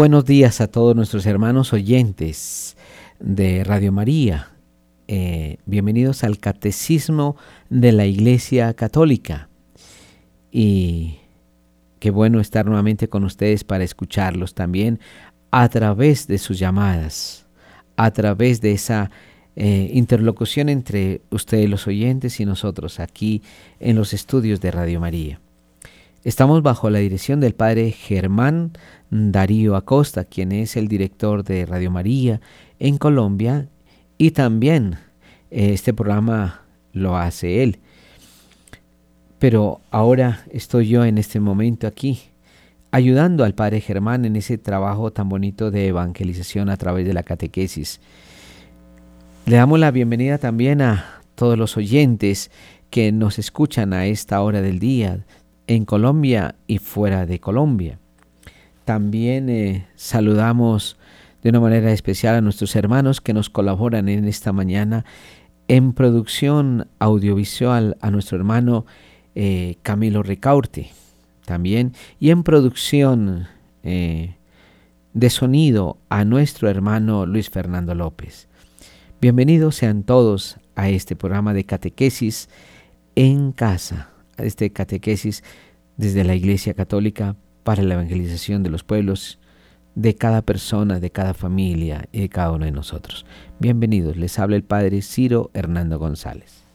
Buenos días a todos nuestros hermanos oyentes de Radio María. Eh, bienvenidos al Catecismo de la Iglesia Católica. Y qué bueno estar nuevamente con ustedes para escucharlos también a través de sus llamadas, a través de esa eh, interlocución entre ustedes los oyentes y nosotros aquí en los estudios de Radio María. Estamos bajo la dirección del padre Germán Darío Acosta, quien es el director de Radio María en Colombia y también eh, este programa lo hace él. Pero ahora estoy yo en este momento aquí ayudando al padre Germán en ese trabajo tan bonito de evangelización a través de la catequesis. Le damos la bienvenida también a todos los oyentes que nos escuchan a esta hora del día en Colombia y fuera de Colombia. También eh, saludamos de una manera especial a nuestros hermanos que nos colaboran en esta mañana en producción audiovisual, a nuestro hermano eh, Camilo Ricaurte también, y en producción eh, de sonido a nuestro hermano Luis Fernando López. Bienvenidos sean todos a este programa de catequesis en casa este catequesis desde la Iglesia Católica para la evangelización de los pueblos, de cada persona, de cada familia y de cada uno de nosotros. Bienvenidos, les habla el Padre Ciro Hernando González.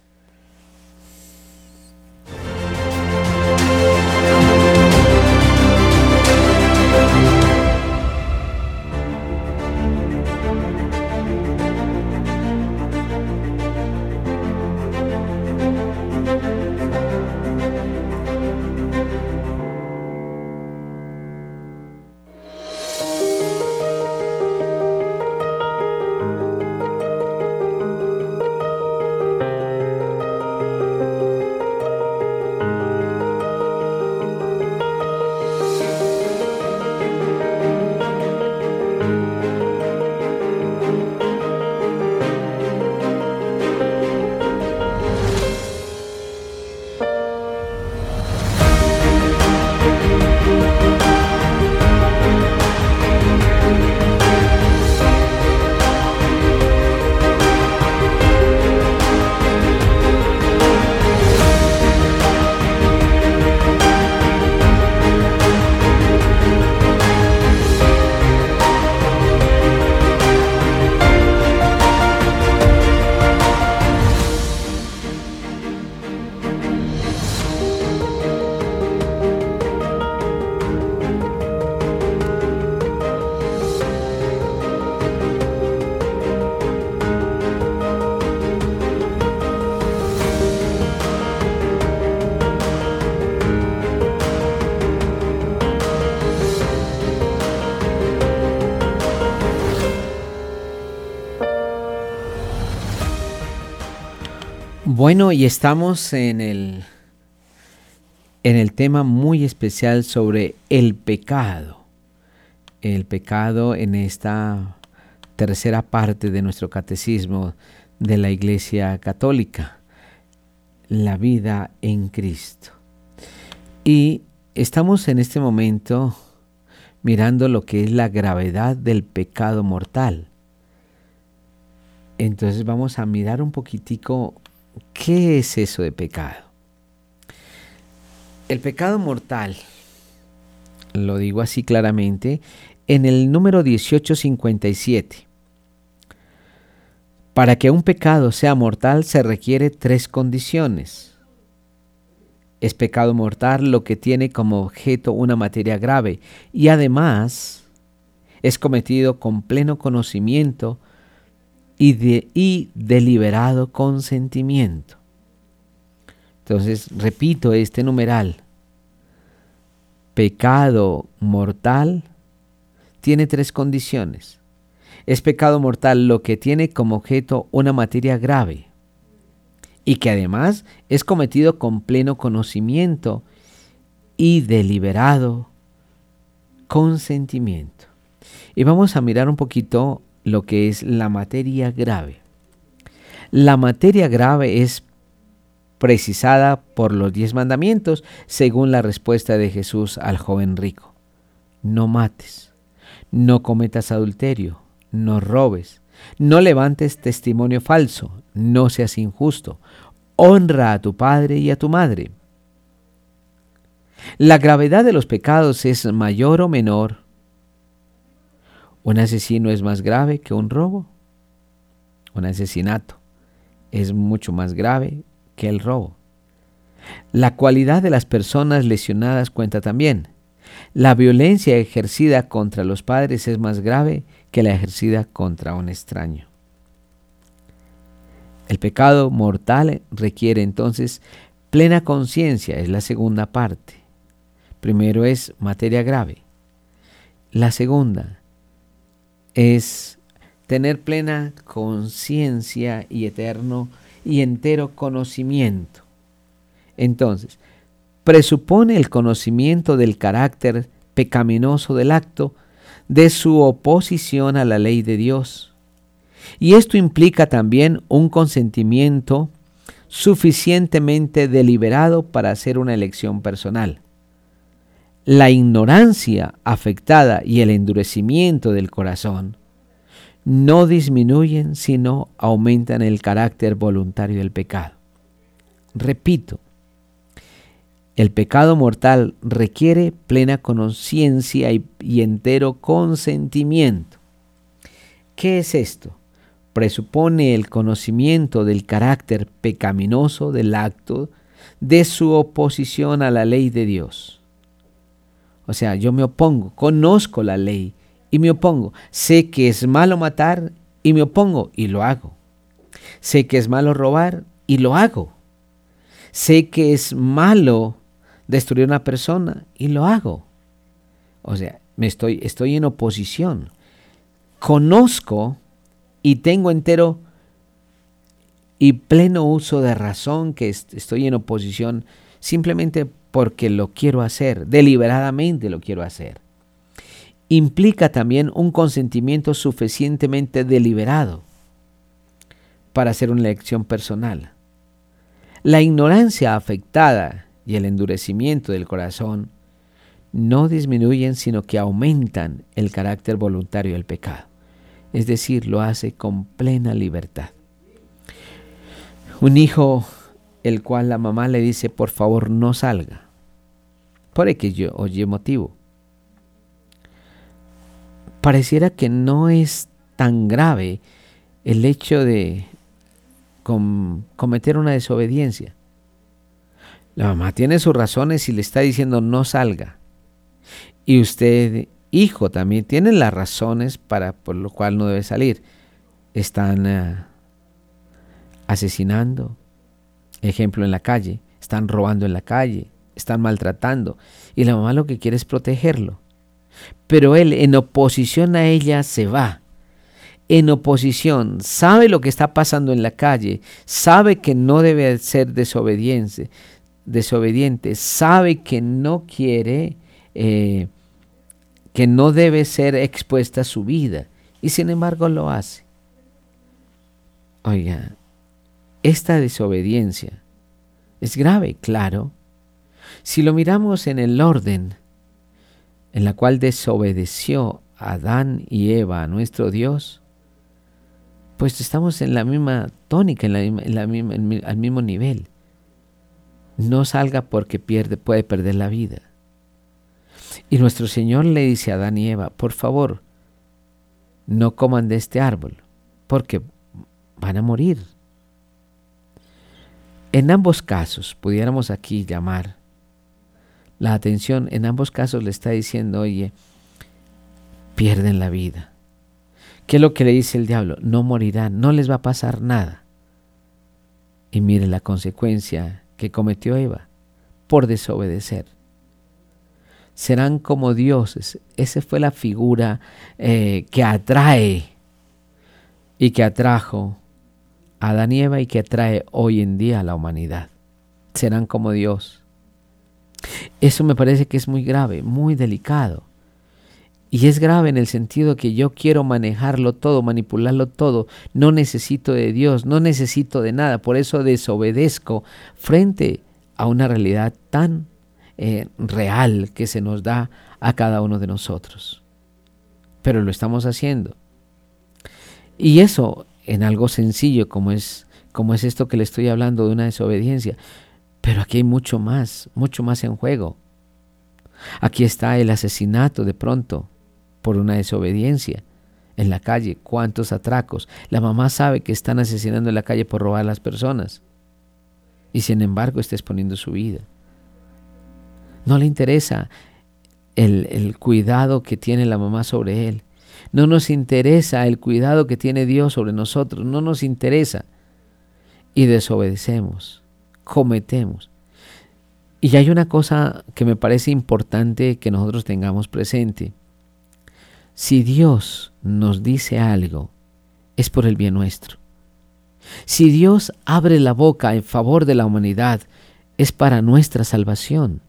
Bueno, y estamos en el, en el tema muy especial sobre el pecado. El pecado en esta tercera parte de nuestro catecismo de la Iglesia Católica, la vida en Cristo. Y estamos en este momento mirando lo que es la gravedad del pecado mortal. Entonces vamos a mirar un poquitico ¿Qué es eso de pecado? El pecado mortal, lo digo así claramente, en el número 1857. Para que un pecado sea mortal se requiere tres condiciones. Es pecado mortal lo que tiene como objeto una materia grave y además es cometido con pleno conocimiento y, de, y deliberado consentimiento. Entonces, repito este numeral. Pecado mortal tiene tres condiciones. Es pecado mortal lo que tiene como objeto una materia grave y que además es cometido con pleno conocimiento y deliberado consentimiento. Y vamos a mirar un poquito lo que es la materia grave. La materia grave es precisada por los diez mandamientos según la respuesta de Jesús al joven rico. No mates, no cometas adulterio, no robes, no levantes testimonio falso, no seas injusto, honra a tu padre y a tu madre. La gravedad de los pecados es mayor o menor. Un asesino es más grave que un robo. Un asesinato es mucho más grave que el robo. La cualidad de las personas lesionadas cuenta también. La violencia ejercida contra los padres es más grave que la ejercida contra un extraño. El pecado mortal requiere entonces plena conciencia, es la segunda parte. Primero es materia grave. La segunda es tener plena conciencia y eterno y entero conocimiento. Entonces, presupone el conocimiento del carácter pecaminoso del acto, de su oposición a la ley de Dios. Y esto implica también un consentimiento suficientemente deliberado para hacer una elección personal. La ignorancia afectada y el endurecimiento del corazón no disminuyen, sino aumentan el carácter voluntario del pecado. Repito, el pecado mortal requiere plena conciencia y, entero consentimiento. ¿Qué es esto? Presupone el conocimiento del carácter pecaminoso del acto, de su oposición a la ley de Dios. O sea, yo me opongo, conozco la ley y me opongo. Sé que es malo matar y me opongo y lo hago. Sé que es malo robar y lo hago. Sé que es malo destruir una persona y lo hago. O sea, me estoy, estoy en oposición. Conozco y tengo entero y pleno uso de razón que estoy en oposición simplemente porque lo quiero hacer, deliberadamente lo quiero hacer. Implica también un consentimiento suficientemente deliberado para hacer una elección personal. La ignorancia afectada y el endurecimiento del corazón no disminuyen, sino que aumentan el carácter voluntario del pecado. Es decir, lo hace con plena libertad. Un hijo el cual la mamá le dice, por favor, no salga. Por X oye motivo. Pareciera que no es tan grave el hecho de cometer una desobediencia. La mamá tiene sus razones y le está diciendo no salga. Y usted, hijo, también tiene las razones para por lo cual no debe salir. Están eh, asesinando, ejemplo en la calle, están robando en la calle, están maltratando. Y la mamá lo que quiere es protegerlo. Pero él en oposición a ella se va. En oposición, sabe lo que está pasando en la calle, sabe que no debe ser desobediente, desobediente sabe que no quiere, eh, que no debe ser expuesta su vida y sin embargo lo hace. Oiga, esta desobediencia es grave, claro. Si lo miramos en el orden en la cual desobedeció Adán y Eva a nuestro Dios, pues estamos en la misma tónica, en la, en al mismo nivel no salga porque pierde, puede perder la vida. Y nuestro Señor le dice a Adán y Eva, por favor, no coman de este árbol, porque van a morir. En ambos casos, pudiéramos aquí llamar la atención, en ambos casos le está diciendo, oye, pierden la vida. ¿Qué es lo que le dice el diablo? No morirán, no les va a pasar nada. Y mire la consecuencia que cometió Eva por desobedecer. Serán como dioses. Esa fue la figura eh, que atrae y que atrajo a Adán y Eva y que atrae hoy en día a la humanidad. Serán como Dios. Eso me parece que es muy grave, muy delicado. Y es grave en el sentido que yo quiero manejarlo todo, manipularlo todo. No necesito de Dios, no necesito de nada. Por eso desobedezco frente a una realidad tan eh, real que se nos da a cada uno de nosotros. pero lo estamos haciendo. Y eso en algo sencillo como es, como es esto que le estoy hablando de una desobediencia. Pero aquí hay mucho más, mucho más en juego. Aquí está el asesinato de pronto por una desobediencia en la calle, cuántos atracos. La mamá sabe que están asesinando en la calle por robar a las personas y sin embargo está exponiendo su vida. No le interesa el, el, cuidado que tiene la mamá sobre él. No nos interesa el cuidado que tiene Dios sobre nosotros. No nos interesa. Y desobedecemos, cometemos. Y hay una cosa que me parece importante que nosotros tengamos presente. Si Dios nos dice algo, es por el bien nuestro. Si Dios abre la boca en favor de la humanidad, es para nuestra salvación.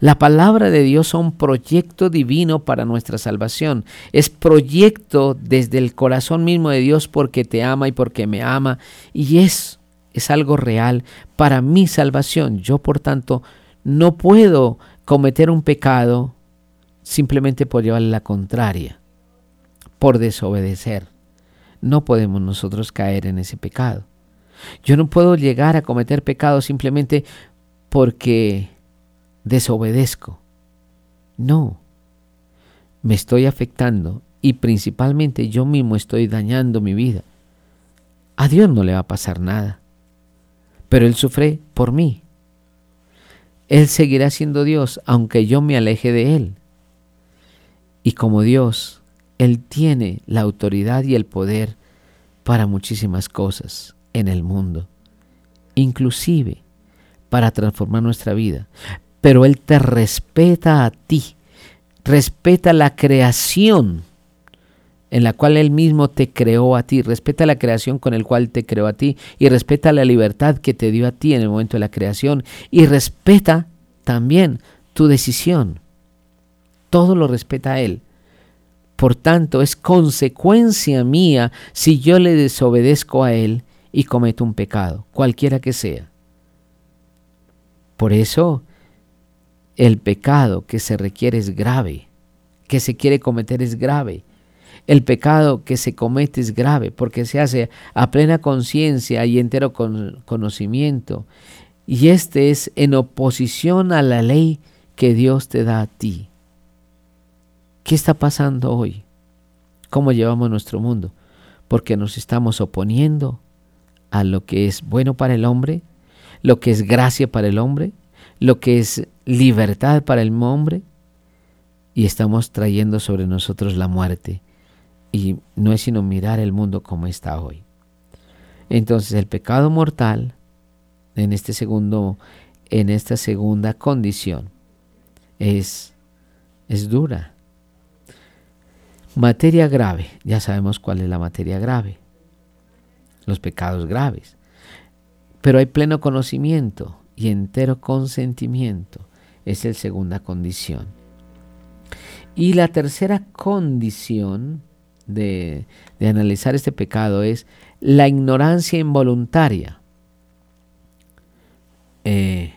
La palabra de Dios es un proyecto divino para nuestra salvación. Es proyecto desde el corazón mismo de Dios porque te ama y porque me ama. Y es, es algo real para mi salvación. Yo, por tanto, no puedo cometer un pecado simplemente por llevarle la contraria, por desobedecer. No podemos nosotros caer en ese pecado. Yo no puedo llegar a cometer pecado simplemente porque desobedezco. No, me estoy afectando y principalmente yo mismo estoy dañando mi vida. A Dios no le va a pasar nada, pero Él sufre por mí. Él seguirá siendo Dios aunque yo me aleje de Él. Y como Dios, Él tiene la autoridad y el poder para muchísimas cosas en el mundo, inclusive para transformar nuestra vida. Pero Él te respeta a ti, respeta la creación en la cual Él mismo te creó a ti, respeta la creación con el cual te creó a ti y respeta la libertad que te dio a ti en el momento de la creación y respeta también tu decisión todo lo respeta a Él. Por tanto, es consecuencia mía si yo le desobedezco a Él y cometo un pecado, cualquiera que sea. Por eso, el pecado que se requiere es grave, que se quiere cometer es grave. El pecado que se comete es grave porque se hace a plena conciencia y entero conocimiento. Y este es en oposición a la ley que Dios te da a ti. ¿Qué está pasando hoy? ¿Cómo llevamos nuestro mundo? Porque nos estamos oponiendo a lo que es bueno para el hombre, lo que es gracia para el hombre, lo que es libertad para el hombre, y estamos trayendo sobre nosotros la muerte. Y no es sino mirar el mundo como está hoy. Entonces el pecado mortal en este segundo en esta segunda condición es es dura, Materia grave, ya sabemos cuál es la materia grave, los pecados graves. Pero hay pleno conocimiento y entero consentimiento, es la segunda condición. Y la tercera condición de, de analizar este pecado es la ignorancia involuntaria. Eh,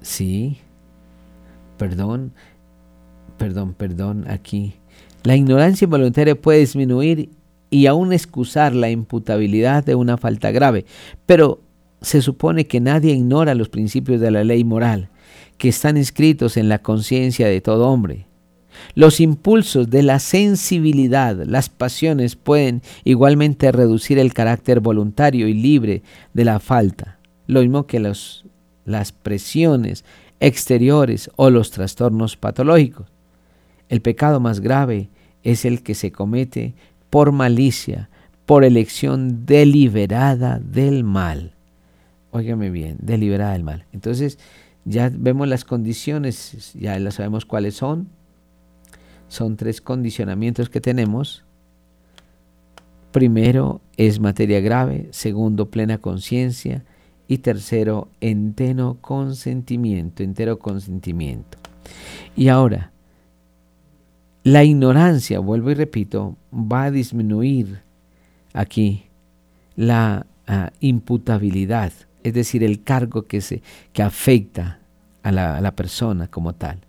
sí, perdón, perdón, perdón, aquí la ignorancia involuntaria puede disminuir y aún excusar la imputabilidad de una falta grave, pero se supone que nadie ignora los principios de la ley moral, que están inscritos en la conciencia de todo hombre. Los impulsos de la sensibilidad, las pasiones pueden igualmente reducir el carácter voluntario y libre de la falta, lo mismo que las presiones exteriores o los trastornos patológicos. El pecado más grave es el que se comete por malicia, por elección deliberada del mal. Óigame bien, deliberada del mal. Entonces, ya vemos las condiciones, ya sabemos cuáles son. Son tres condicionamientos que tenemos. Primero es materia grave, segundo plena conciencia y tercero entero consentimiento, entero consentimiento. Y ahora, la ignorancia, vuelvo y repito, va a disminuir aquí la ah, imputabilidad, es decir, el cargo que, se, que afecta a la, a la persona como tal.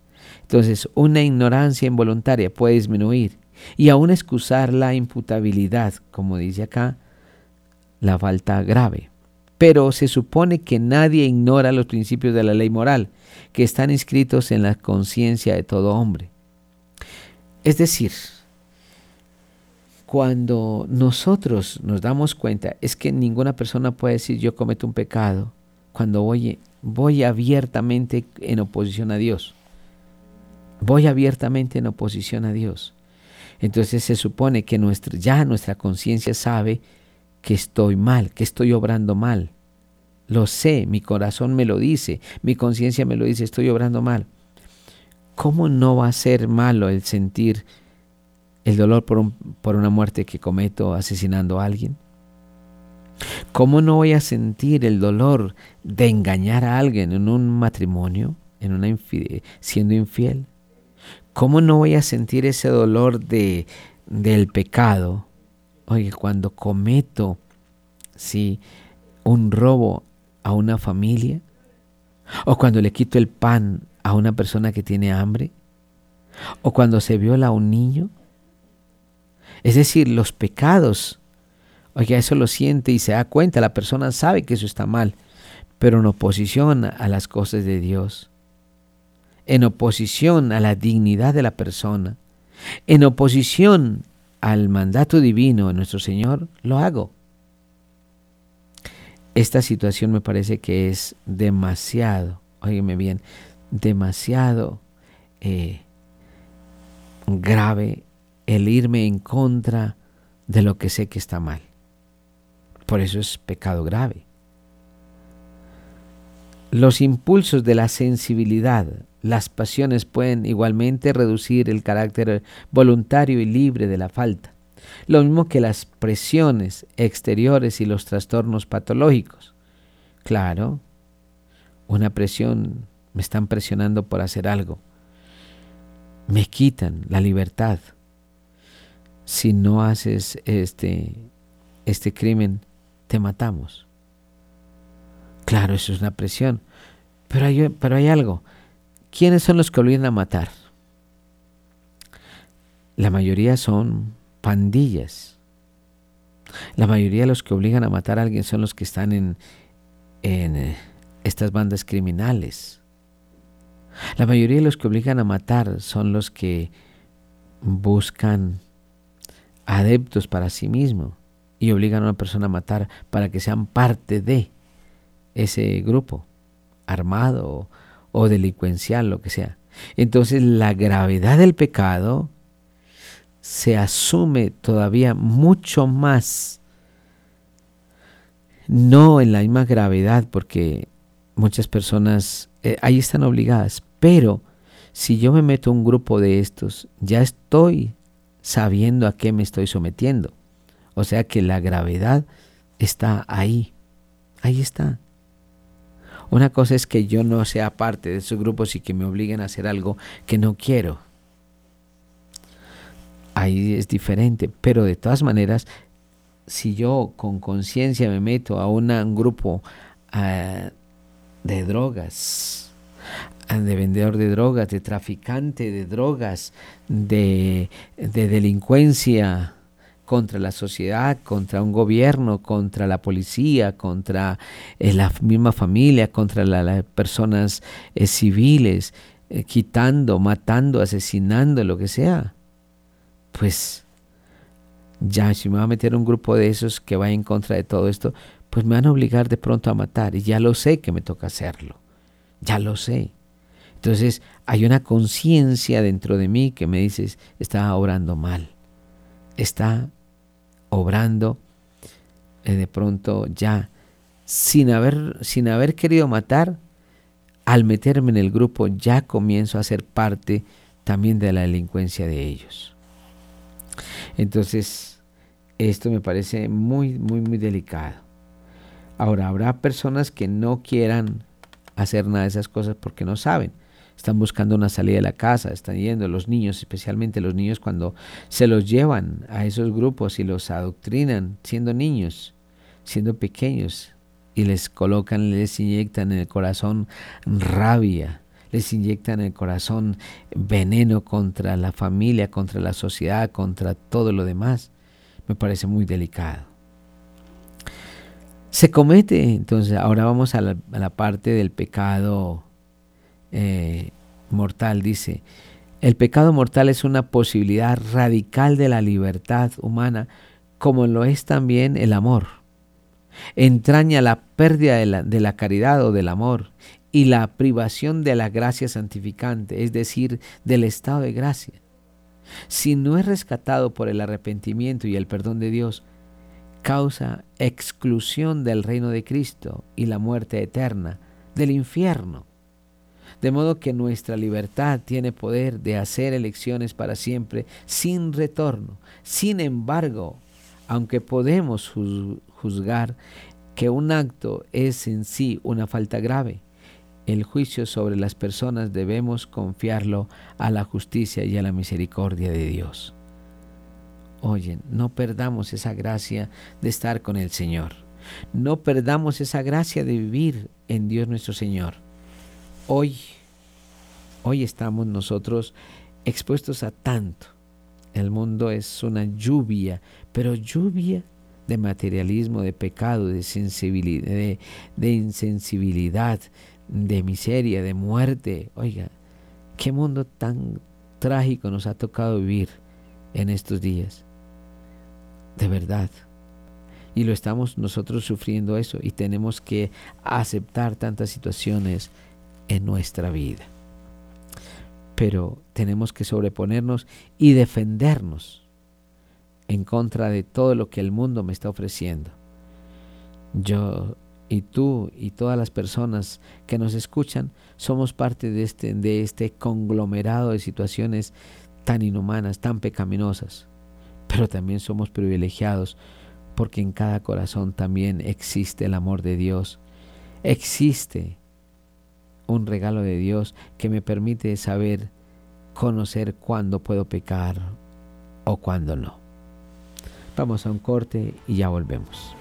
Entonces, una ignorancia involuntaria puede disminuir y aún excusar la imputabilidad, como dice acá, la falta grave. Pero se supone que nadie ignora los principios de la ley moral, que están inscritos en la conciencia de todo hombre. Es decir, cuando nosotros nos damos cuenta, es que ninguna persona puede decir yo cometo un pecado cuando voy, voy abiertamente en oposición a Dios. Voy abiertamente en oposición a Dios. Entonces se supone que nuestra, ya nuestra conciencia sabe que estoy mal, que estoy obrando mal. Lo sé, mi corazón me lo dice, mi conciencia me lo dice, estoy obrando mal. ¿Cómo no va a ser malo el sentir el dolor por, por una muerte que cometo asesinando a alguien? ¿Cómo no voy a sentir el dolor de engañar a alguien en un matrimonio, en una siendo infiel? ¿Cómo no voy a sentir ese dolor de, del pecado? Oye, cuando cometo sí, un robo a una familia, o cuando le quito el pan a una persona que tiene hambre, o cuando se viola a un niño. Es decir, los pecados, oiga, eso lo siente y se da cuenta, la persona sabe que eso está mal, pero en oposición a las cosas de Dios en oposición a la dignidad de la persona, en oposición al mandato divino de nuestro Señor, lo hago. Esta situación me parece que es demasiado, óigame bien, demasiado eh, grave el irme en contra de lo que sé que está mal. Por eso es pecado grave. Los impulsos de la sensibilidad las pasiones pueden igualmente reducir el carácter voluntario y libre de la falta, lo mismo que las presiones exteriores y los trastornos patológicos. Claro, una presión, me están presionando por hacer algo, me quitan la libertad. Si no haces este, este crimen, te matamos. Claro, eso es una presión. Pero hay, pero hay algo. ¿Quiénes son los que obligan a matar? La mayoría son pandillas. La mayoría de los que obligan a matar a alguien son los que están en, en eh, estas bandas criminales. La mayoría de los que obligan a matar son los que buscan adeptos para sí mismo y obligan a una persona a matar para que sean parte de ese grupo armado o delincuencial, lo que sea. Entonces la gravedad del pecado se asume todavía mucho más, no en la misma gravedad, porque muchas personas eh, ahí están obligadas, pero si yo me meto a un grupo de estos, ya estoy sabiendo a qué me estoy sometiendo. O sea que la gravedad está ahí, ahí está. Una cosa es que yo no sea parte de esos grupos y que me obliguen a hacer algo que no quiero. Ahí es diferente, pero de todas maneras, si yo con conciencia me meto a un grupo ah, de drogas, ah, de vendedor de drogas, de traficante de drogas, de, de delincuencia, contra la sociedad, contra un gobierno, contra la policía, contra eh, la misma familia, contra las personas eh, civiles, eh, quitando, matando, asesinando, lo que sea. Pues ya si me va a meter un grupo de esos que va en contra de todo esto, pues me van a obligar de pronto a matar y ya lo sé que me toca hacerlo. Ya lo sé. Entonces hay una conciencia dentro de mí que me dice, está obrando mal, está obrando eh, de pronto ya sin haber, sin haber querido matar, al meterme en el grupo ya comienzo a ser parte también de la delincuencia de ellos. Entonces, esto me parece muy, muy, muy delicado. Ahora, habrá personas que no quieran hacer nada de esas cosas porque no saben están buscando una salida de la casa, están yendo los niños, especialmente los niños cuando se los llevan a esos grupos y los adoctrinan siendo niños, siendo pequeños y les colocan, les inyectan en el corazón rabia, les inyectan en el corazón veneno contra la familia, contra la sociedad, contra todo lo demás. Me parece muy delicado. Se comete, entonces, ahora vamos a la, parte del pecado eh, mortal. Dice, el pecado mortal es una posibilidad radical de la libertad humana, como lo es también el amor. Entraña la pérdida de la, de la caridad o del amor y la privación de la gracia santificante, es decir, del estado de gracia. Si no es rescatado por el arrepentimiento y el perdón de Dios, causa exclusión del reino de Cristo y la muerte eterna, del infierno. De modo que nuestra libertad tiene poder de hacer elecciones para siempre sin retorno. Sin embargo, aunque podemos juzgar que un acto es en sí una falta grave, el juicio sobre las personas debemos confiarlo a la justicia y a la misericordia de Dios. Oyen, no perdamos esa gracia de estar con el Señor. No perdamos esa gracia de vivir en Dios nuestro Señor. Hoy, hoy estamos nosotros expuestos a tanto. El mundo es una lluvia, pero lluvia de materialismo, de pecado, de, sensibilidad, de, de insensibilidad, de miseria, de muerte. Oiga, qué mundo tan trágico nos ha tocado vivir en estos días de verdad. Y lo estamos nosotros sufriendo eso y tenemos que aceptar tantas situaciones en nuestra vida. Pero tenemos que sobreponernos y defendernos en contra de todo lo que el mundo me está ofreciendo. Yo y tú y todas las personas que nos escuchan somos parte de este, este conglomerado de situaciones tan inhumanas, tan pecaminosas pero también somos privilegiados porque en cada corazón también existe el amor de Dios. Existe un regalo de Dios que me permite saber, conocer cuándo puedo pecar o cuándo no. Vamos a un corte y ya volvemos.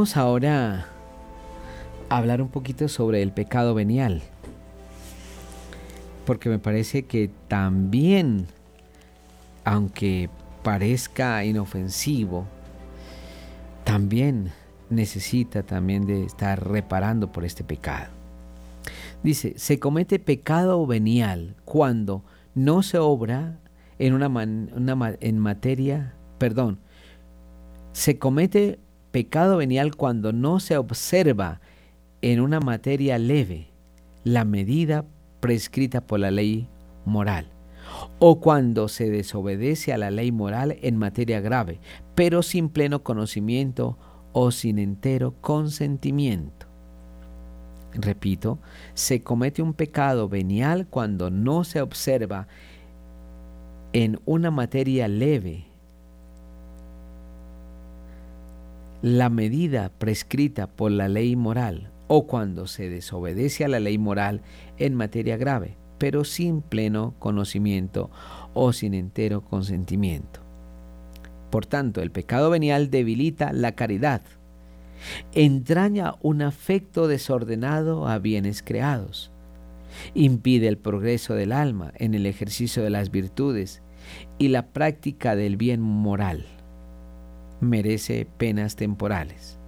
Ahora hablar un poquito sobre el pecado venial, porque me parece que también, aunque parezca inofensivo, también necesita también de estar reparando por este pecado. Dice, se comete pecado venial cuando no se obra en una en materia, perdón, se comete pecado venial cuando no se observa en una materia leve la medida prescrita por la ley moral, o cuando se desobedece a la ley moral en materia grave, pero sin pleno conocimiento o sin entero consentimiento. Repito, se comete un pecado venial cuando no se observa en una materia leve, la medida prescrita por la ley moral o cuando se desobedece a la ley moral en materia grave, pero sin pleno conocimiento o sin entero consentimiento. Por tanto, el pecado venial debilita la caridad, entraña un afecto desordenado a bienes creados, impide el progreso del alma en el ejercicio de las virtudes y la práctica del bien moral. Merece penas temporales.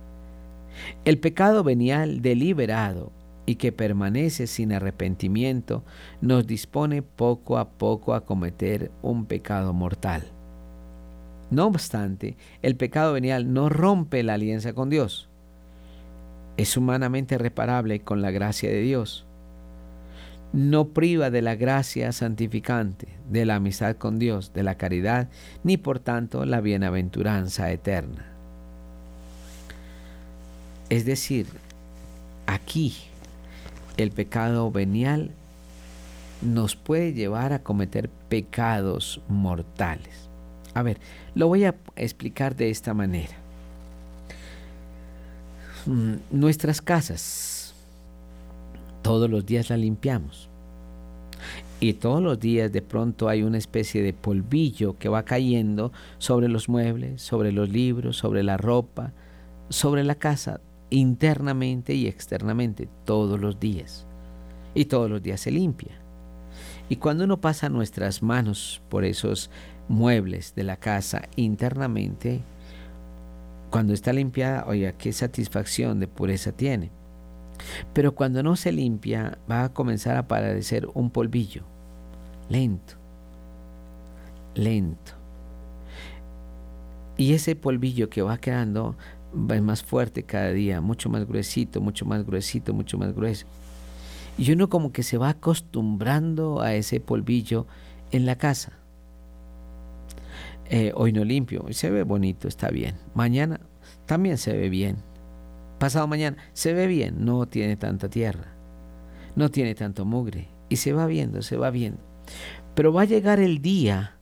El pecado venial deliberado y que permanece sin arrepentimiento nos dispone poco a poco a cometer un pecado mortal. No obstante, el pecado venial no rompe la alianza con Dios. Es humanamente reparable con la gracia de Dios. No priva de la gracia santificante, de la amistad con Dios, de la caridad, ni por tanto la bienaventuranza eterna. Es decir, aquí el pecado venial nos puede llevar a cometer pecados mortales. A ver, lo voy a explicar de esta manera. Mm, nuestras casas, todos los días las limpiamos. Y todos los días de pronto hay una especie de polvillo que va cayendo sobre los muebles, sobre los libros, sobre la ropa, sobre la casa, internamente y externamente, todos los días. Y todos los días se limpia. Y cuando uno pasa nuestras manos por esos muebles de la casa internamente, cuando está limpiada, oiga, qué satisfacción de pureza tiene. Pero cuando no se limpia, va a comenzar a aparecer un polvillo, lento, lento. Y ese polvillo que va quedando va más fuerte cada día, mucho más gruesito, mucho más gruesito, mucho más grueso. Y uno como que se va acostumbrando a ese polvillo en la casa. Eh, hoy no limpio, se ve bonito, está bien. Mañana también se ve bien. Pasado mañana se ve bien, no tiene tanta tierra, no tiene tanto mugre. Y se va viendo, se va viendo. Pero va a llegar el día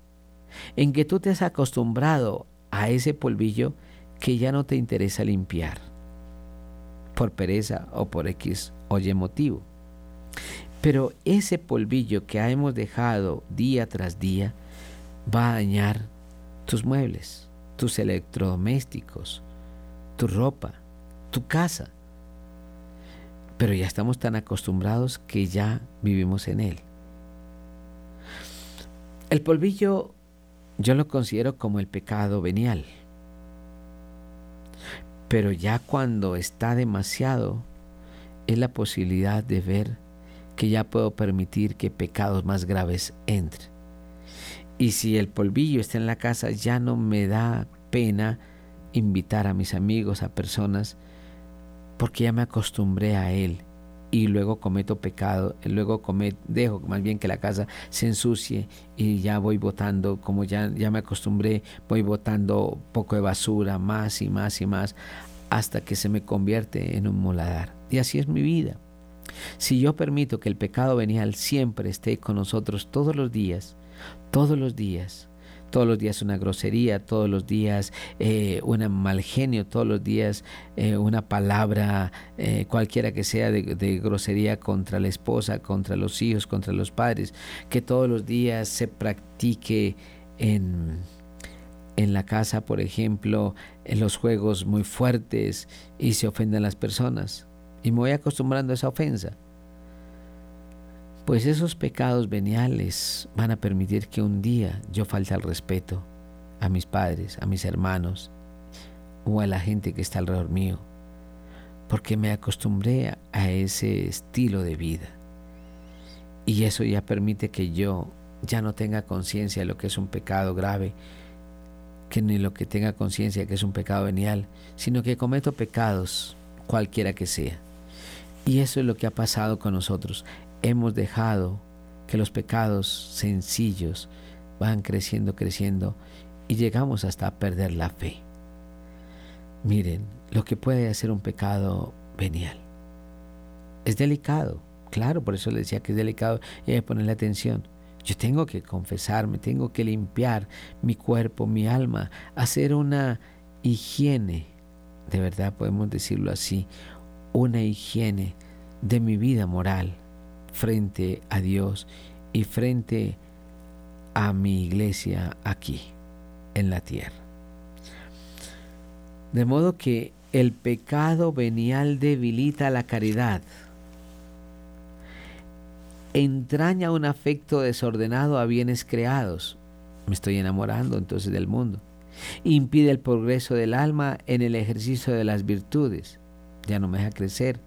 en que tú te has acostumbrado a ese polvillo que ya no te interesa limpiar por pereza o por X o Y motivo. Pero ese polvillo que hemos dejado día tras día va a dañar tus muebles, tus electrodomésticos, tu ropa, tu casa. Pero ya estamos tan acostumbrados que ya vivimos en él. El polvillo yo lo considero como el pecado venial. Pero ya cuando está demasiado, es la posibilidad de ver que ya puedo permitir que pecados más graves entren. Y si el polvillo está en la casa, ya no me da pena invitar a mis amigos, a personas, porque ya me acostumbré a él y luego cometo pecado, luego dejo más bien que la casa se ensucie y ya voy botando, como ya, ya me acostumbré, voy botando poco de basura, más y más y más, hasta que se me convierte en un moladar. Y así es mi vida. Si yo permito que el pecado venial siempre esté con nosotros todos los días, todos los días. Todos los días una grosería, todos los días eh, un mal genio, todos los días eh, una palabra, eh, cualquiera que sea, de, de, grosería contra la esposa, contra los hijos, contra los padres. Que todos los días se practique en, en la casa, por ejemplo, en los juegos muy fuertes y se ofendan las personas. Y me voy acostumbrando a esa ofensa pues esos pecados veniales van a permitir que un día yo falte al respeto a mis padres, a mis hermanos o a la gente que está alrededor mío, porque me acostumbré a ese estilo de vida. Y eso ya permite que yo ya no tenga conciencia de lo que es un pecado grave, que ni lo que tenga conciencia que es un pecado venial, sino que cometo pecados cualquiera que sea. Y eso es lo que ha pasado con nosotros hemos dejado que los pecados sencillos van creciendo, creciendo y llegamos hasta perder la fe. Miren lo que puede hacer un pecado venial. Es delicado, claro, por eso le decía que es delicado y hay que ponerle atención. Yo tengo que confesarme, tengo que limpiar mi cuerpo, mi alma, hacer una higiene, de verdad podemos decirlo así, una higiene de mi vida moral frente a Dios y frente a mi iglesia aquí, en la tierra. De modo que el pecado venial debilita la caridad, entraña un afecto desordenado a bienes creados. Me estoy enamorando entonces del mundo. Impide el progreso del alma en el ejercicio de las virtudes. Ya no me deja crecer.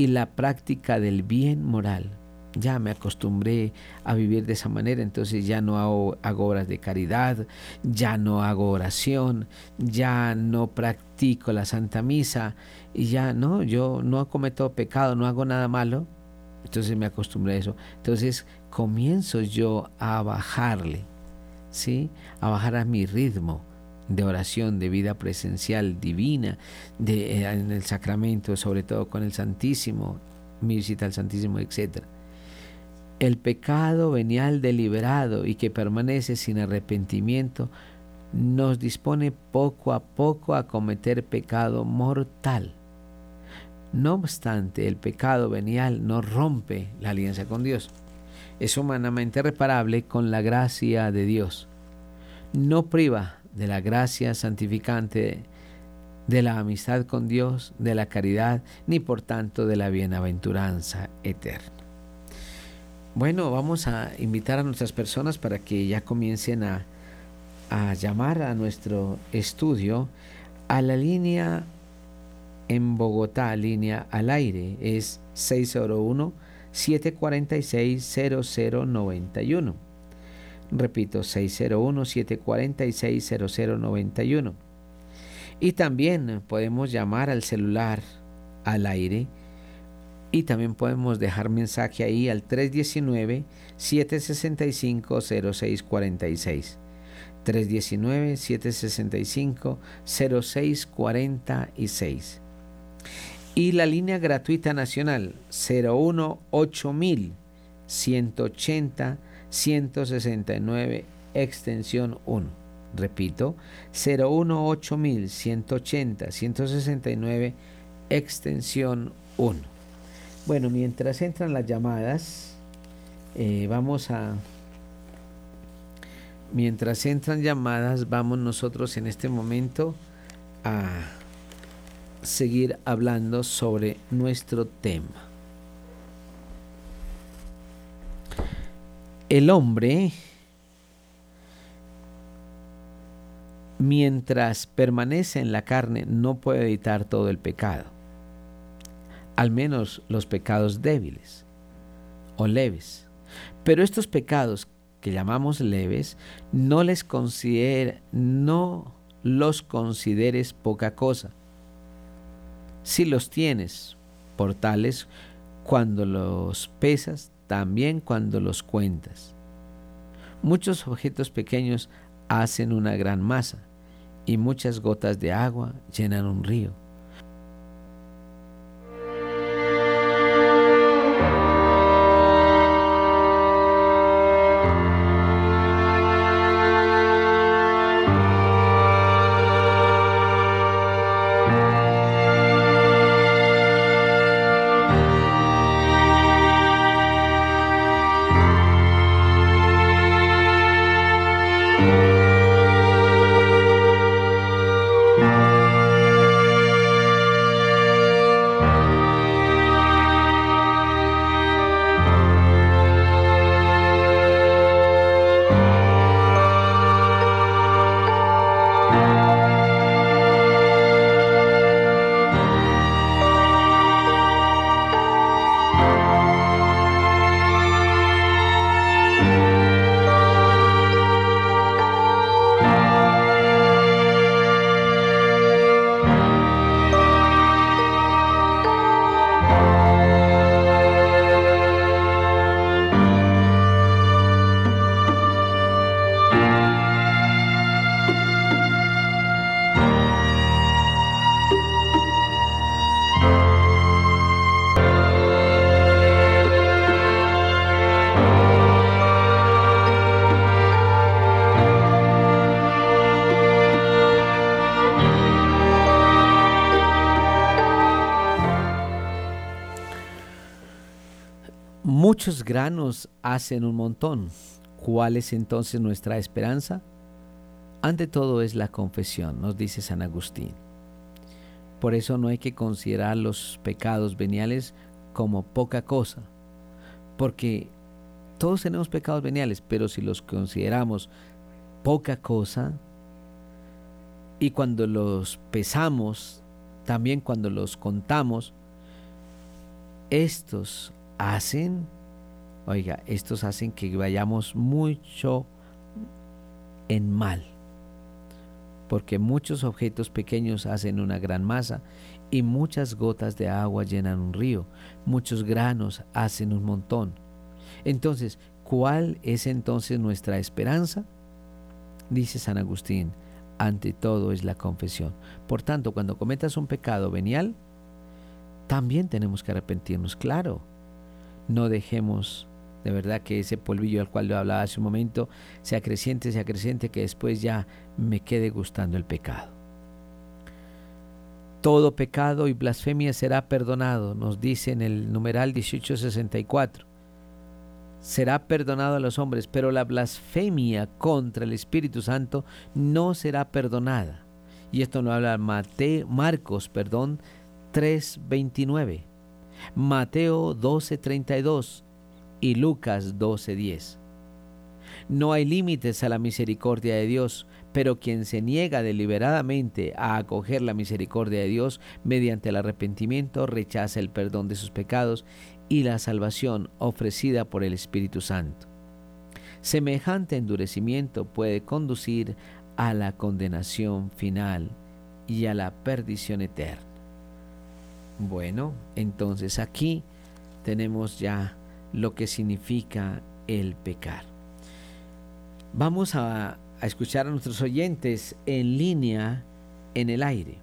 Y la práctica del bien moral. Ya me acostumbré a vivir de esa manera, entonces ya no hago, obras de caridad, ya no hago oración, ya no practico la Santa Misa y ya no, yo no cometo pecado, no hago nada malo, entonces me acostumbré a eso. Entonces comienzo yo a bajarle, ¿sí? A bajar a mi ritmo de oración, de vida presencial divina, de, eh, en el sacramento, sobre todo con el Santísimo, mi visita al Santísimo, etc. El pecado venial deliberado y que permanece sin arrepentimiento nos dispone poco a poco a cometer pecado mortal no obstante, el pecado venial no rompe la alianza con Dios. Es humanamente reparable con la gracia de Dios. No priva de la gracia santificante, de la amistad con Dios, de la caridad, ni por tanto de la bienaventuranza eterna. Bueno, vamos a invitar a nuestras personas para que ya comiencen a, a llamar a nuestro estudio a la línea en Bogotá, línea al aire, es 601-746-0091. Repito, 601-746-0091. Y también podemos llamar al celular al aire y también podemos dejar mensaje ahí al 319-765-0646. 319-765-0646 y la línea gratuita nacional 018000 180 169 extensión 1. Repito, 018000 180 169 extensión 1. Bueno, mientras entran las llamadas, eh, vamos a... Mientras entran llamadas, vamos nosotros en este momento a seguir hablando sobre nuestro tema. El hombre, mientras permanece en la carne, no puede evitar todo el pecado, al menos los pecados débiles o leves. Pero estos pecados que llamamos leves, no les considera, no los consideres poca cosa si los tienes por tales cuando los pesas, también cuando los cuentas. Muchos objetos pequeños hacen una gran masa y muchas gotas de agua llenan un río. Muchos granos hacen un montón. ¿Cuál es entonces nuestra esperanza? Ante todo es la confesión, nos dice San Agustín. Por eso no hay que considerar los pecados veniales como poca cosa, porque todos tenemos pecados veniales, pero si los consideramos poca cosa, y cuando los pesamos, también cuando los contamos, estos hacen, oiga, estos hacen que vayamos mucho en mal porque muchos objetos pequeños hacen una gran masa y muchas gotas de agua llenan un río, muchos granos hacen un montón. Entonces, ¿cuál es entonces nuestra esperanza? Dice San Agustín, ante todo es la confesión. Por tanto, cuando cometas un pecado venial, también tenemos que arrepentirnos, claro. No dejemos de verdad que ese polvillo al cual le hablaba hace un momento sea creciente, sea creciente, que después ya me quede gustando el pecado. Todo pecado y blasfemia será perdonado, nos dice en el numeral 1864. Será perdonado a los hombres, pero la blasfemia contra el Espíritu Santo no será perdonada. Y esto no habla Mateo, Marcos, perdón, 3:29. Mateo 12:32 y Lucas 12:10. No hay límites a la misericordia de Dios, pero quien se niega deliberadamente a acoger la misericordia de Dios mediante el arrepentimiento rechaza el perdón de sus pecados y la salvación ofrecida por el Espíritu Santo. Semejante endurecimiento puede conducir a la condenación final y a la perdición eterna. Bueno, entonces aquí tenemos ya lo que significa el pecar. Vamos a, escuchar a nuestros oyentes en línea en el aire.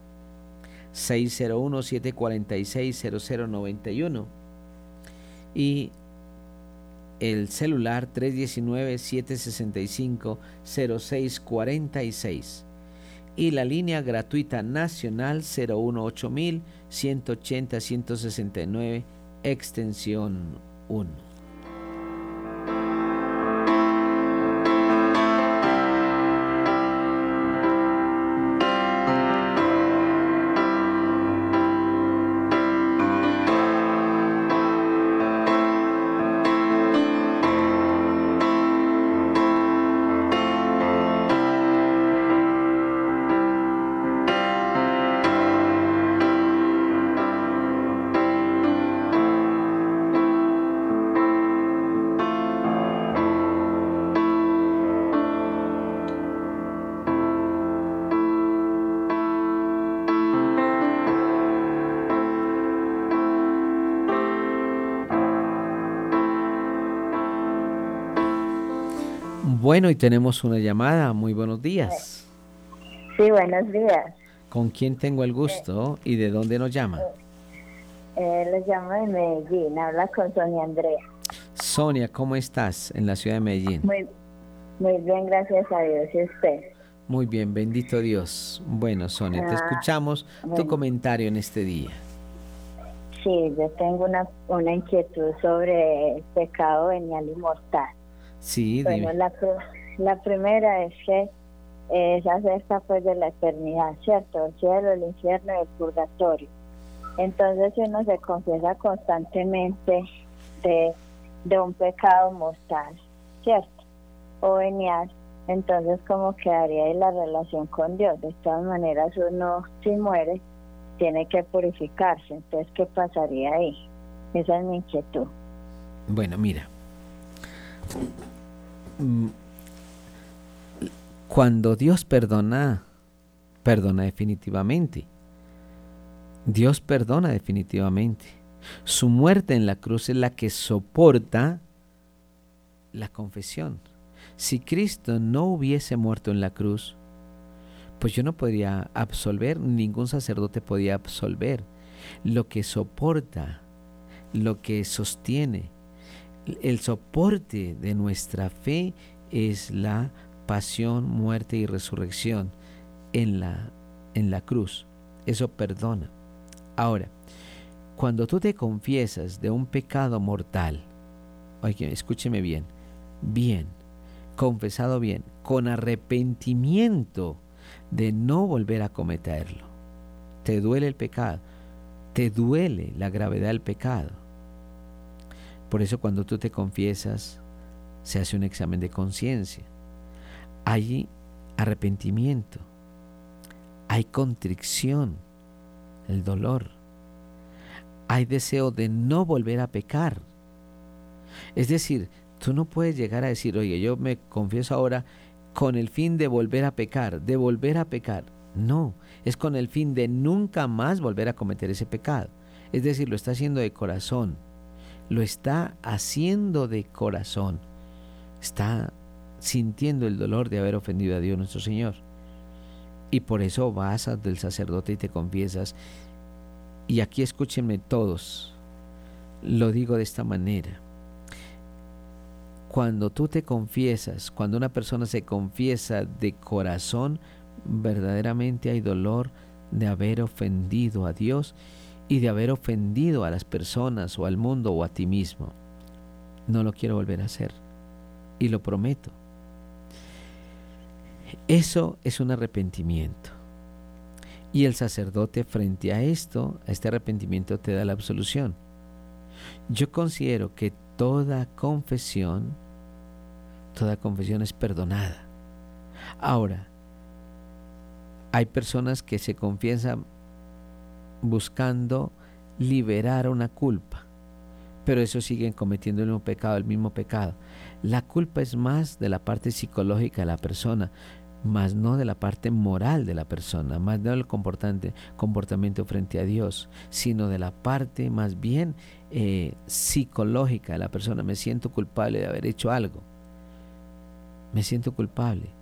601-746-0091 y el celular 319-765-0646 y la línea gratuita nacional 018 180 169 extensión 1. Bueno, y tenemos una llamada. Muy buenos días. Sí, buenos días. ¿Con quién tengo el gusto y de dónde nos llama? Eh, les llamo de Medellín, habla con Sonia Andrea. Sonia, ¿cómo estás en la ciudad de Medellín? Muy, muy bien, gracias a Dios. ¿Y usted? Muy bien, bendito Dios. Bueno, Sonia, te ah, escuchamos tu comentario en este día. Sí, yo tengo una, una inquietud sobre el pecado venial y mortal. Sí, bueno, la, la primera es que es acerca pues de la eternidad, ¿cierto? El cielo, el infierno y el purgatorio. Entonces si uno se confiesa constantemente de, de un pecado mortal, ¿cierto? O venial, entonces cómo quedaría ahí la relación con Dios. De todas maneras uno si muere tiene que purificarse, entonces ¿qué pasaría ahí? Esa es mi inquietud. Bueno, mira, cuando Dios perdona, perdona definitivamente. Dios perdona definitivamente. Su muerte en la cruz es la que soporta la confesión. Si Cristo no hubiese muerto en la cruz, pues yo no podría absolver, ningún sacerdote podía absolver. Lo que soporta, lo que sostiene, el soporte de nuestra fe es la pasión, muerte y resurrección en la, en la cruz. Eso perdona. Ahora, cuando tú te confiesas de un pecado mortal, oye, escúcheme bien, bien, confesado bien, con arrepentimiento de no volver a cometerlo. Te duele el pecado, te duele la gravedad del pecado. Por eso cuando tú te confiesas, se hace un examen de conciencia. Hay arrepentimiento, hay contrición, el dolor, hay deseo de no volver a pecar. Es decir, tú no puedes llegar a decir, oye, yo me confieso ahora con el fin de volver a pecar, de volver a pecar. No, es con el fin de nunca más volver a cometer ese pecado. Es decir, lo está haciendo de corazón. Lo está haciendo de corazón. Está sintiendo el dolor de haber ofendido a Dios nuestro Señor. Y por eso vas del sacerdote y te confiesas. Y aquí escúchenme todos. Lo digo de esta manera. Cuando tú te confiesas, cuando una persona se confiesa de corazón, verdaderamente hay dolor de haber ofendido a Dios y de haber ofendido a las personas o al mundo o a ti mismo. No lo quiero volver a hacer y lo prometo. Eso es un arrepentimiento. Y el sacerdote frente a esto, a este arrepentimiento, te da la absolución. Yo considero que toda confesión, toda confesión es perdonada. Ahora, hay personas que se confiesan buscando liberar una culpa, pero eso siguen cometiendo el mismo pecado, el mismo pecado. La culpa es más de la parte psicológica de la persona, más no de la parte moral de la persona, más no del comportamiento frente a Dios, sino de la parte más bien eh, psicológica de la persona. Me siento culpable de haber hecho algo. Me siento culpable.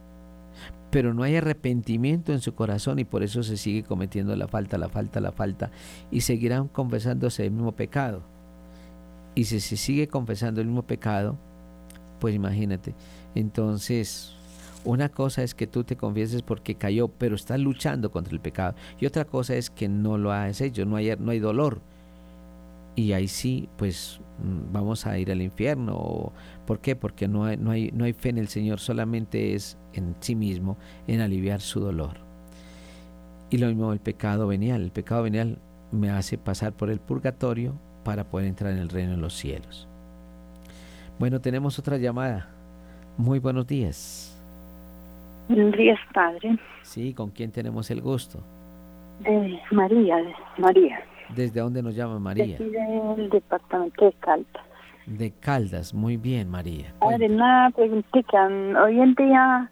Pero no hay arrepentimiento en su corazón y por eso se sigue cometiendo la falta, la falta, la falta y seguirán confesándose el mismo pecado. Y si se sigue confesando el mismo pecado, pues imagínate. Entonces, una cosa es que tú te confieses porque cayó, pero estás luchando contra el pecado. Y otra cosa es que no lo has hecho, no hay, no hay dolor. Y ahí sí, pues mm, vamos a ir al infierno. ¿Por qué? Porque no hay, no, hay, no hay fe en el Señor, solamente es en sí mismo, en aliviar su dolor. Y lo mismo el pecado venial. El pecado venial me hace pasar por el purgatorio para poder entrar en el reino de los cielos. Bueno, tenemos otra llamada. Muy buenos días. Buenos días, padre. Sí, ¿con quién tenemos el gusto? De María, de María. ¿Desde dónde nos llama María? del departamento de Caldas. De Caldas, muy bien, María. Una preguntita. Hoy en día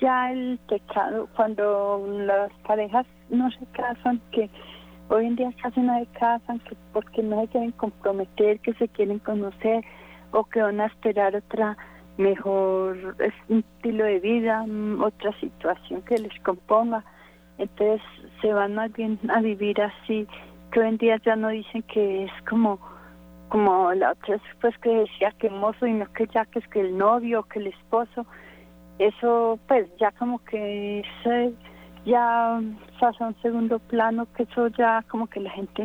ya el pecado, cuando las parejas no se casan, que hoy en día casi no se casan, que porque no se quieren comprometer, que se quieren conocer, o que van a esperar otra mejor estilo de vida, mm, otra situación que les componga. Entonces se van más bien a vivir así, que hoy en día ya no dicen que es como como la otra pues que decía que mozo y no que ya que es que el novio que el esposo eso pues ya como que se ya pasa a un segundo plano que eso ya como que la gente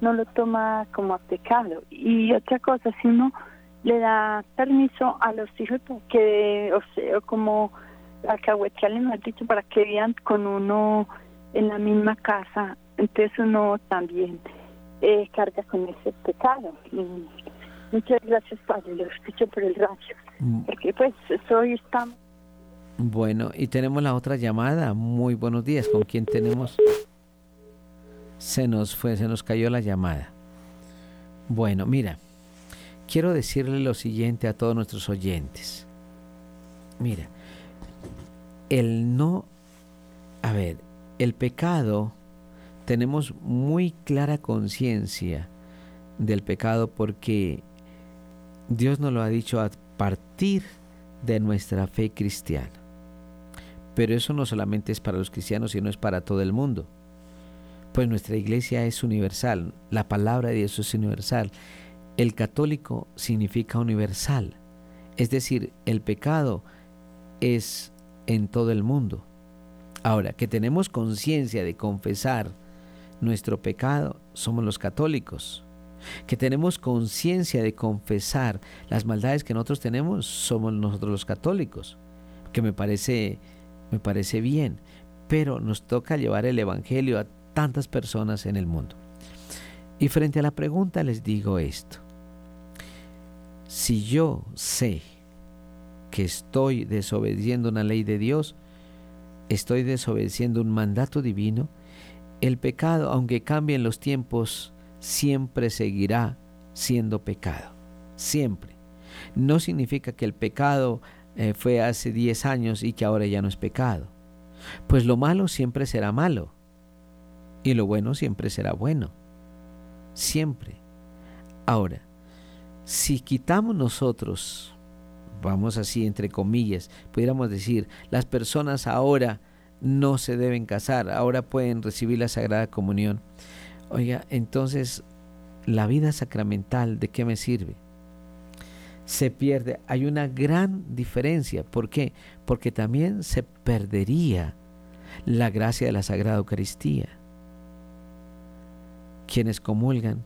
no lo toma como a y otra cosa si uno le da permiso a los hijos que, o sea, como alcahuetearle me ha dicho, para que vivan con uno en la misma casa, entonces uno también eh, carga con ese pecado. muchas gracias, Padre, lo escucho por el radio, mm. porque pues hoy estamos... Bueno, y tenemos la otra llamada. Muy buenos días. ¿Con quién tenemos? Se nos fue, se nos cayó la llamada. Bueno, mira, quiero decirle lo siguiente a todos nuestros oyentes. Mira, el no, a ver, el pecado, tenemos muy clara conciencia del pecado porque Dios nos lo ha dicho a partir de nuestra fe cristiana. Pero eso no solamente es para los cristianos, sino es para todo el mundo. Pues nuestra iglesia es universal, la palabra de Dios es universal. El católico significa universal, es decir, el pecado es en todo el mundo. Ahora, que tenemos conciencia de confesar nuestro pecado, somos los católicos. que tenemos conciencia de confesar las maldades que nosotros tenemos, somos nosotros los católicos, que me parece, me parece bien, pero nos toca llevar el Evangelio a tantas personas en el mundo. Y frente a la pregunta les digo esto, si yo sé que estoy desobedeciendo una ley de Dios, estoy desobedeciendo un mandato divino, el pecado, aunque cambien los tiempos, siempre seguirá siendo pecado. Siempre. No significa que el pecado eh, fue hace 10 años y que ahora ya no es pecado. Pues lo malo siempre será malo. Y lo bueno siempre será bueno. Siempre. Ahora, si quitamos nosotros, vamos así entre comillas, pudiéramos decir, las personas ahora no se deben casar, ahora pueden recibir la Sagrada Comunión. Oiga, entonces, la vida sacramental, ¿de qué me sirve? Se pierde. Hay una gran diferencia. ¿Por qué? Porque también se perdería la gracia de la Sagrada Eucaristía. Quienes comulgan,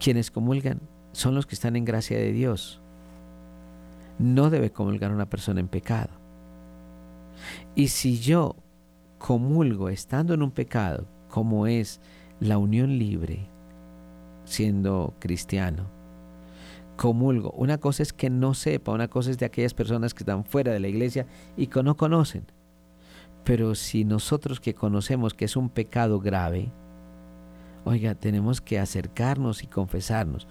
quienes comulgan son los que están en gracia de Dios. No debe comulgar una persona en pecado. Y si yo comulgo estando en un pecado, como es la unión libre, siendo cristiano, comulgo. Una cosa es que no sepa, una cosa es de aquellas personas que están fuera de la iglesia y que no conocen. Pero si nosotros que conocemos que es un pecado grave, oiga, tenemos que acercarnos y confesarnos,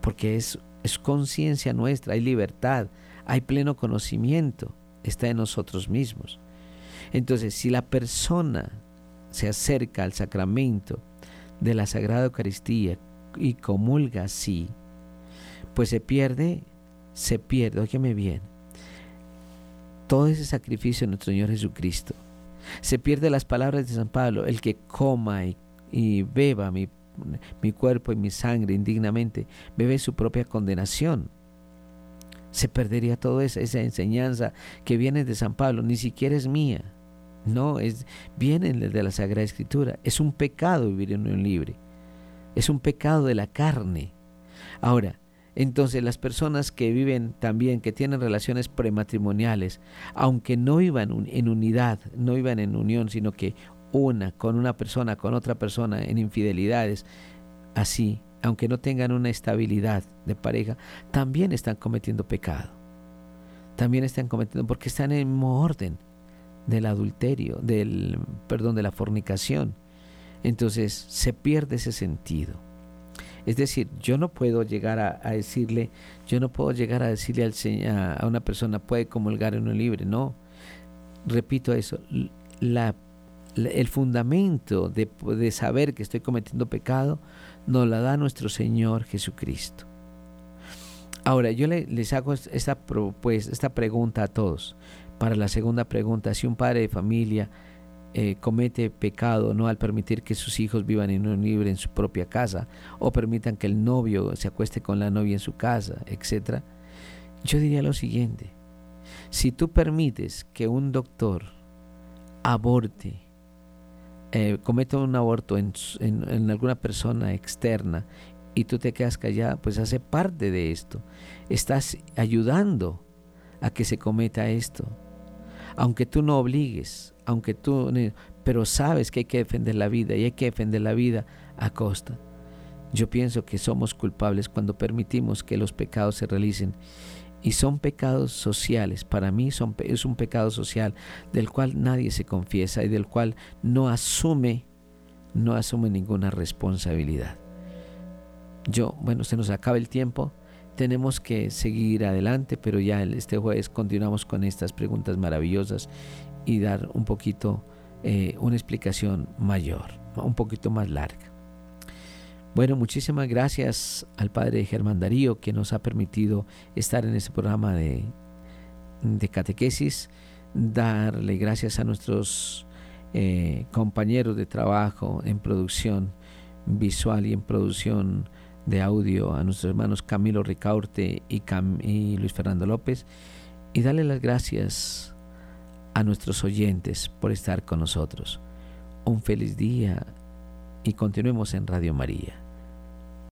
porque es, es conciencia nuestra, hay libertad, hay pleno conocimiento, está en nosotros mismos. Entonces, si la persona se acerca al sacramento de la Sagrada Eucaristía y comulga así, pues se pierde, se pierde, óyeme bien, todo ese sacrificio de nuestro Señor Jesucristo. Se pierde las palabras de San Pablo, el que coma y, beba mi, mi cuerpo y mi sangre indignamente, bebe su propia condenación se perdería toda esa, esa, enseñanza que viene de San Pablo, ni siquiera es mía. No, es, viene de la Sagrada Escritura. Es un pecado vivir en unión libre. Es un pecado de la carne. Ahora, entonces las personas que viven también, que tienen relaciones prematrimoniales, aunque no iban en unidad, no iban en unión, sino que una con una persona, con otra persona, en infidelidades, así, aunque no tengan una estabilidad de pareja, también están cometiendo pecado. También están cometiendo, porque están en orden del adulterio, del perdón, de la fornicación. Entonces se pierde ese sentido. Es decir, yo no puedo llegar a, decirle, yo no puedo llegar a decirle al, a, a una persona puede comulgar en un libre, no. Repito eso, el fundamento de, de saber que estoy cometiendo pecado nos la da nuestro Señor Jesucristo. Ahora, yo les hago esta, pues, esta pregunta a todos para la segunda pregunta, si un padre de familia eh, comete pecado no al permitir que sus hijos vivan en un libre en su propia casa o permitan que el novio se acueste con la novia en su casa, etc. Yo diría lo siguiente, si tú permites que un doctor aborte, eh, cometa un aborto en, en alguna persona externa y tú te quedas callada, pues hace parte de esto. Estás ayudando a que se cometa esto aunque tú no obligues, aunque tú, pero sabes que hay que defender la vida y hay que defender la vida a costa. Yo pienso que somos culpables cuando permitimos que los pecados se realicen y son pecados sociales. Para mí es un pecado social del cual nadie se confiesa y del cual no asume, no asume ninguna responsabilidad. Yo, bueno, se nos acaba el tiempo tenemos que seguir adelante, pero ya este jueves continuamos con estas preguntas maravillosas y dar un poquito eh, una explicación mayor, un poquito más larga. Bueno, muchísimas gracias al Padre Germán Darío que nos ha permitido estar en este programa de, catequesis, darle gracias a nuestros eh, compañeros de trabajo en producción visual y en producción de audio a nuestros hermanos Camilo Ricaurte y, Luis Fernando López y darle las gracias a nuestros oyentes por estar con nosotros. Un feliz día y continuemos en Radio María.